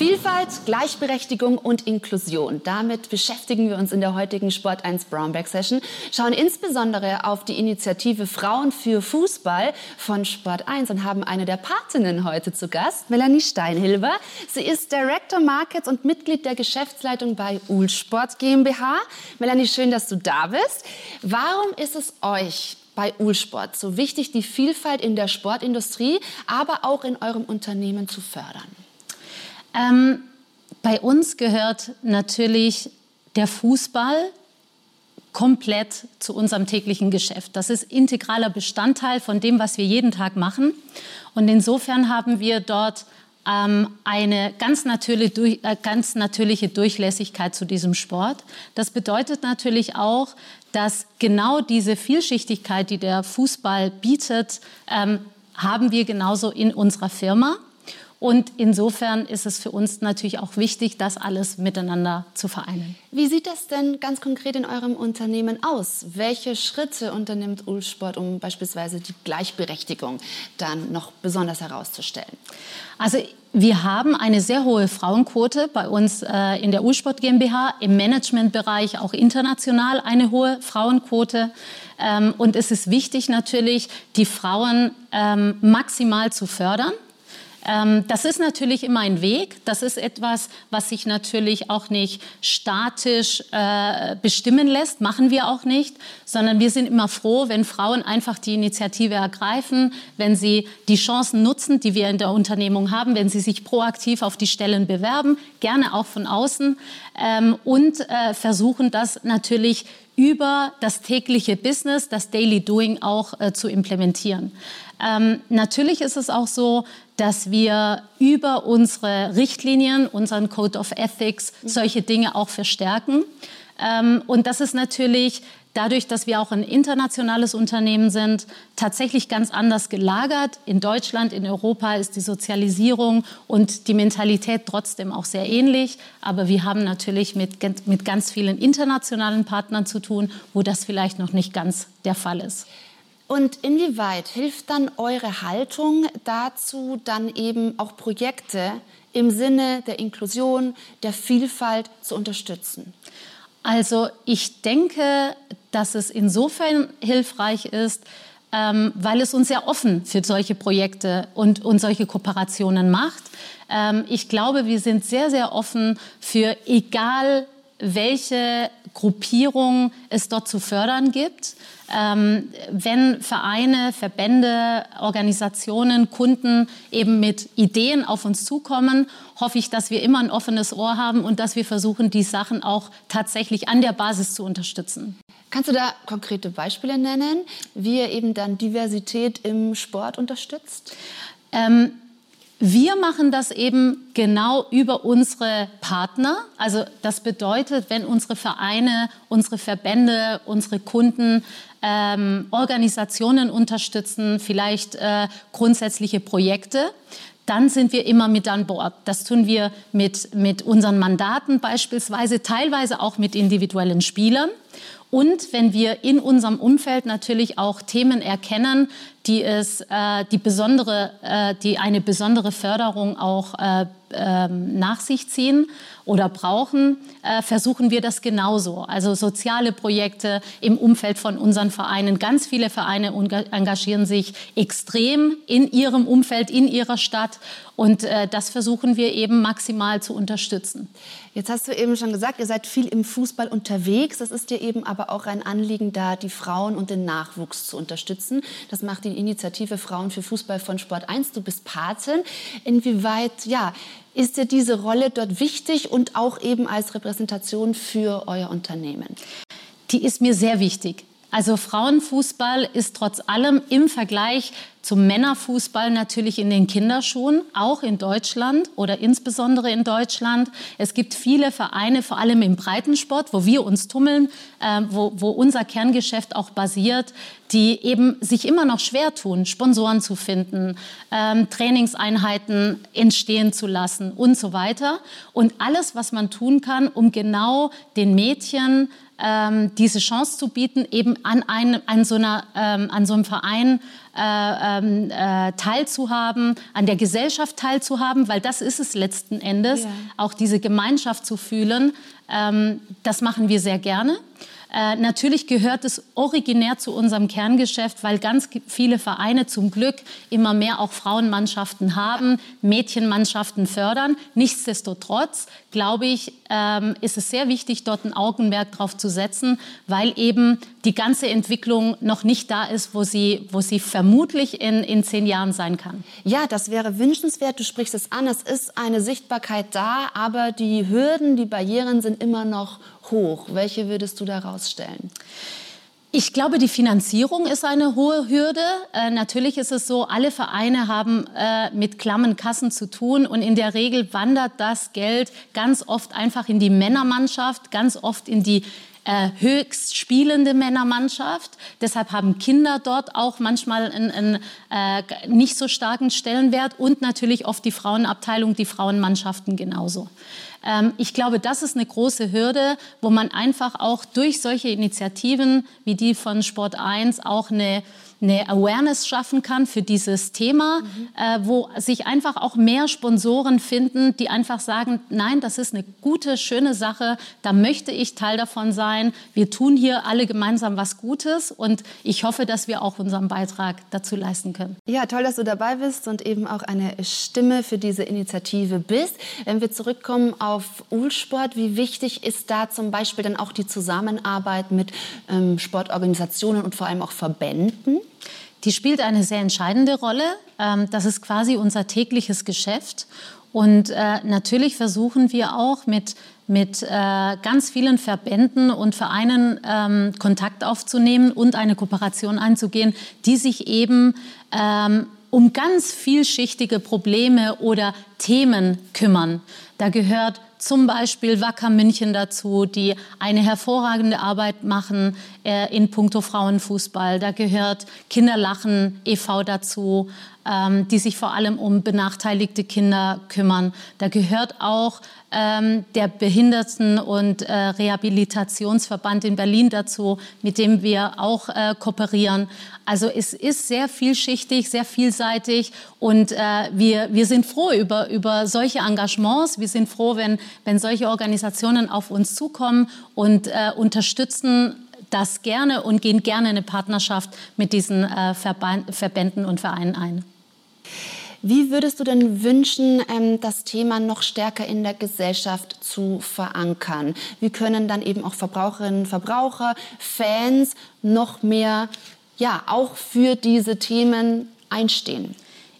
Vielfalt, Gleichberechtigung und Inklusion. Damit beschäftigen wir uns in der heutigen Sport 1 Brownback Session, schauen insbesondere auf die Initiative Frauen für Fußball von Sport 1 und haben eine der Patinnen heute zu Gast, Melanie Steinhilber. Sie ist Director Markets und Mitglied der Geschäftsleitung bei Ulsport GmbH. Melanie, schön, dass du da bist. Warum ist es euch bei Ulsport so wichtig, die Vielfalt in der Sportindustrie, aber auch in eurem Unternehmen zu fördern? Ähm, bei uns gehört natürlich der Fußball komplett zu unserem täglichen Geschäft. Das ist integraler Bestandteil von dem, was wir jeden Tag machen. Und insofern haben wir dort ähm, eine ganz natürliche, äh, ganz natürliche Durchlässigkeit zu diesem Sport. Das bedeutet natürlich auch, dass genau diese Vielschichtigkeit, die der Fußball bietet, ähm, haben wir genauso in unserer Firma. Und insofern ist es für uns natürlich auch wichtig, das alles miteinander zu vereinen. Wie sieht das denn ganz konkret in eurem Unternehmen aus? Welche Schritte unternimmt Ulsport, um beispielsweise die Gleichberechtigung dann noch besonders herauszustellen? Also wir haben eine sehr hohe Frauenquote bei uns äh, in der Ulsport GmbH, im Managementbereich auch international eine hohe Frauenquote. Ähm, und es ist wichtig natürlich, die Frauen ähm, maximal zu fördern. Ähm, das ist natürlich immer ein Weg. Das ist etwas, was sich natürlich auch nicht statisch äh, bestimmen lässt, machen wir auch nicht, sondern wir sind immer froh, wenn Frauen einfach die Initiative ergreifen, wenn sie die Chancen nutzen, die wir in der Unternehmung haben, wenn sie sich proaktiv auf die Stellen bewerben, gerne auch von außen ähm, und äh, versuchen das natürlich über das tägliche Business, das Daily Doing auch äh, zu implementieren. Ähm, natürlich ist es auch so, dass wir über unsere Richtlinien, unseren Code of Ethics, solche Dinge auch verstärken. Ähm, und das ist natürlich dadurch, dass wir auch ein internationales Unternehmen sind, tatsächlich ganz anders gelagert. In Deutschland, in Europa ist die Sozialisierung und die Mentalität trotzdem auch sehr ähnlich. Aber wir haben natürlich mit, mit ganz vielen internationalen Partnern zu tun, wo das vielleicht noch nicht ganz der Fall ist. Und inwieweit hilft dann eure Haltung dazu, dann eben auch Projekte im Sinne der Inklusion, der Vielfalt zu unterstützen? Also ich denke, dass es insofern hilfreich ist, ähm, weil es uns sehr offen für solche Projekte und, und solche Kooperationen macht. Ähm, ich glaube, wir sind sehr, sehr offen für egal welche Gruppierung es dort zu fördern gibt. Ähm, wenn Vereine, Verbände, Organisationen, Kunden eben mit Ideen auf uns zukommen, hoffe ich, dass wir immer ein offenes Ohr haben und dass wir versuchen, die Sachen auch tatsächlich an der Basis zu unterstützen. Kannst du da konkrete Beispiele nennen, wie ihr eben dann Diversität im Sport unterstützt? Ähm, wir machen das eben genau über unsere Partner. Also das bedeutet, wenn unsere Vereine, unsere Verbände, unsere Kunden ähm, Organisationen unterstützen, vielleicht äh, grundsätzliche Projekte, dann sind wir immer mit an Bord. Das tun wir mit, mit unseren Mandaten beispielsweise, teilweise auch mit individuellen Spielern. Und wenn wir in unserem Umfeld natürlich auch Themen erkennen, die es, äh, die besondere, äh, die eine besondere Förderung auch äh, ähm, nach sich ziehen oder brauchen, äh, versuchen wir das genauso. Also soziale Projekte im Umfeld von unseren Vereinen. Ganz viele Vereine engagieren sich extrem in ihrem Umfeld, in ihrer Stadt. Und äh, das versuchen wir eben maximal zu unterstützen. Jetzt hast du eben schon gesagt, ihr seid viel im Fußball unterwegs. Das ist dir eben aber auch ein Anliegen, da die Frauen und den Nachwuchs zu unterstützen. Das macht die Initiative Frauen für Fußball von Sport 1. Du bist Patin. Inwieweit, ja, ist dir diese Rolle dort wichtig und auch eben als Repräsentation für euer Unternehmen? Die ist mir sehr wichtig. Also Frauenfußball ist trotz allem im Vergleich zum Männerfußball natürlich in den Kinderschuhen, auch in Deutschland oder insbesondere in Deutschland. Es gibt viele Vereine, vor allem im Breitensport, wo wir uns tummeln, äh, wo, wo unser Kerngeschäft auch basiert, die eben sich immer noch schwer tun, Sponsoren zu finden, ähm, Trainingseinheiten entstehen zu lassen und so weiter. Und alles, was man tun kann, um genau den Mädchen ähm, diese Chance zu bieten, eben an, einem, an, so, einer, ähm, an so einem Verein äh, ähm, äh, teilzuhaben, an der Gesellschaft teilzuhaben, weil das ist es letzten Endes, ja. auch diese Gemeinschaft zu fühlen. Ähm, das machen wir sehr gerne. Äh, natürlich gehört es originär zu unserem Kerngeschäft, weil ganz viele Vereine zum Glück immer mehr auch Frauenmannschaften haben, Mädchenmannschaften fördern. Nichtsdestotrotz, glaube ich, ähm, ist es sehr wichtig, dort ein Augenmerk drauf zu setzen, weil eben die ganze Entwicklung noch nicht da ist, wo sie, wo sie vermutlich in, in zehn Jahren sein kann. Ja, das wäre wünschenswert. Du sprichst es an. Es ist eine Sichtbarkeit da, aber die Hürden, die Barrieren sind immer noch hoch. Welche würdest du da rausstellen? Ich glaube, die Finanzierung ist eine hohe Hürde. Äh, natürlich ist es so, alle Vereine haben äh, mit klammen Kassen zu tun und in der Regel wandert das Geld ganz oft einfach in die Männermannschaft, ganz oft in die äh, höchst spielende Männermannschaft. Deshalb haben Kinder dort auch manchmal einen, äh, nicht so starken Stellenwert und natürlich oft die Frauenabteilung, die Frauenmannschaften genauso. Ähm, ich glaube, das ist eine große Hürde, wo man einfach auch durch solche Initiativen wie die von Sport 1 auch eine eine Awareness schaffen kann für dieses Thema, mhm. äh, wo sich einfach auch mehr Sponsoren finden, die einfach sagen, nein, das ist eine gute, schöne Sache, da möchte ich Teil davon sein. Wir tun hier alle gemeinsam was Gutes und ich hoffe, dass wir auch unseren Beitrag dazu leisten können. Ja, toll, dass du dabei bist und eben auch eine Stimme für diese Initiative bist. Wenn wir zurückkommen auf Ulsport, wie wichtig ist da zum Beispiel dann auch die Zusammenarbeit mit ähm, Sportorganisationen und vor allem auch Verbänden? Die spielt eine sehr entscheidende Rolle. Ähm, das ist quasi unser tägliches Geschäft. Und äh, natürlich versuchen wir auch mit, mit äh, ganz vielen Verbänden und Vereinen ähm, Kontakt aufzunehmen und eine Kooperation einzugehen, die sich eben ähm, um ganz vielschichtige Probleme oder Themen kümmern. Da gehört zum Beispiel Wacker München dazu, die eine hervorragende Arbeit machen äh, in puncto Frauenfußball. Da gehört Kinderlachen e.V. dazu, ähm, die sich vor allem um benachteiligte Kinder kümmern. Da gehört auch ähm, der Behinderten- und äh, Rehabilitationsverband in Berlin dazu, mit dem wir auch äh, kooperieren. Also es ist sehr vielschichtig, sehr vielseitig und äh, wir, wir sind froh über, über solche Engagements. Wir sind froh, wenn, wenn solche Organisationen auf uns zukommen und äh, unterstützen das gerne und gehen gerne eine Partnerschaft mit diesen äh, Verbänden und Vereinen ein. Wie würdest du denn wünschen, ähm, das Thema noch stärker in der Gesellschaft zu verankern? Wie können dann eben auch Verbraucherinnen, Verbraucher, Fans noch mehr, ja, auch für diese Themen einstehen?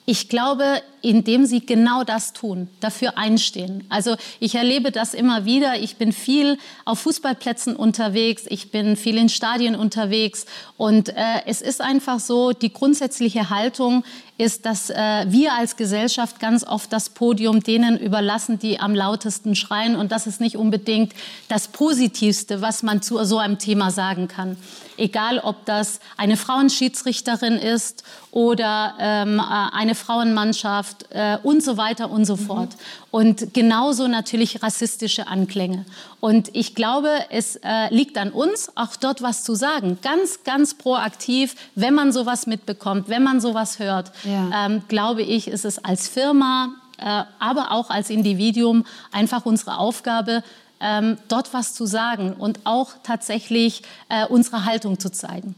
Ich glaube, indem sie genau das tun, dafür einstehen. Also ich erlebe das immer wieder. Ich bin viel auf Fußballplätzen unterwegs, ich bin viel in Stadien unterwegs und äh, es ist einfach so, die grundsätzliche Haltung ist, dass äh, wir als Gesellschaft ganz oft das Podium denen überlassen, die am lautesten schreien und das ist nicht unbedingt das Positivste, was man zu so einem Thema sagen kann. Egal, ob das eine Frauenschiedsrichterin ist oder ähm, äh, eine Frauenmannschaft äh, und so weiter und so mhm. fort. Und genauso natürlich rassistische Anklänge. Und ich glaube, es äh, liegt an uns, auch dort was zu sagen. Ganz, ganz proaktiv, wenn man sowas mitbekommt, wenn man sowas hört, ja. ähm, glaube ich, ist es als Firma, äh, aber auch als Individuum einfach unsere Aufgabe, ähm, dort was zu sagen und auch tatsächlich äh, unsere Haltung zu zeigen.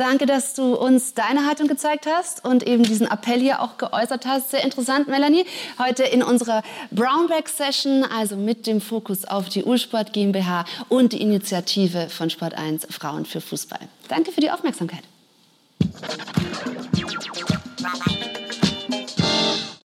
Danke, dass du uns deine Haltung gezeigt hast und eben diesen Appell hier auch geäußert hast. Sehr interessant, Melanie. Heute in unserer Brownback-Session, also mit dem Fokus auf die Ursport GmbH und die Initiative von Sport 1 Frauen für Fußball. Danke für die Aufmerksamkeit.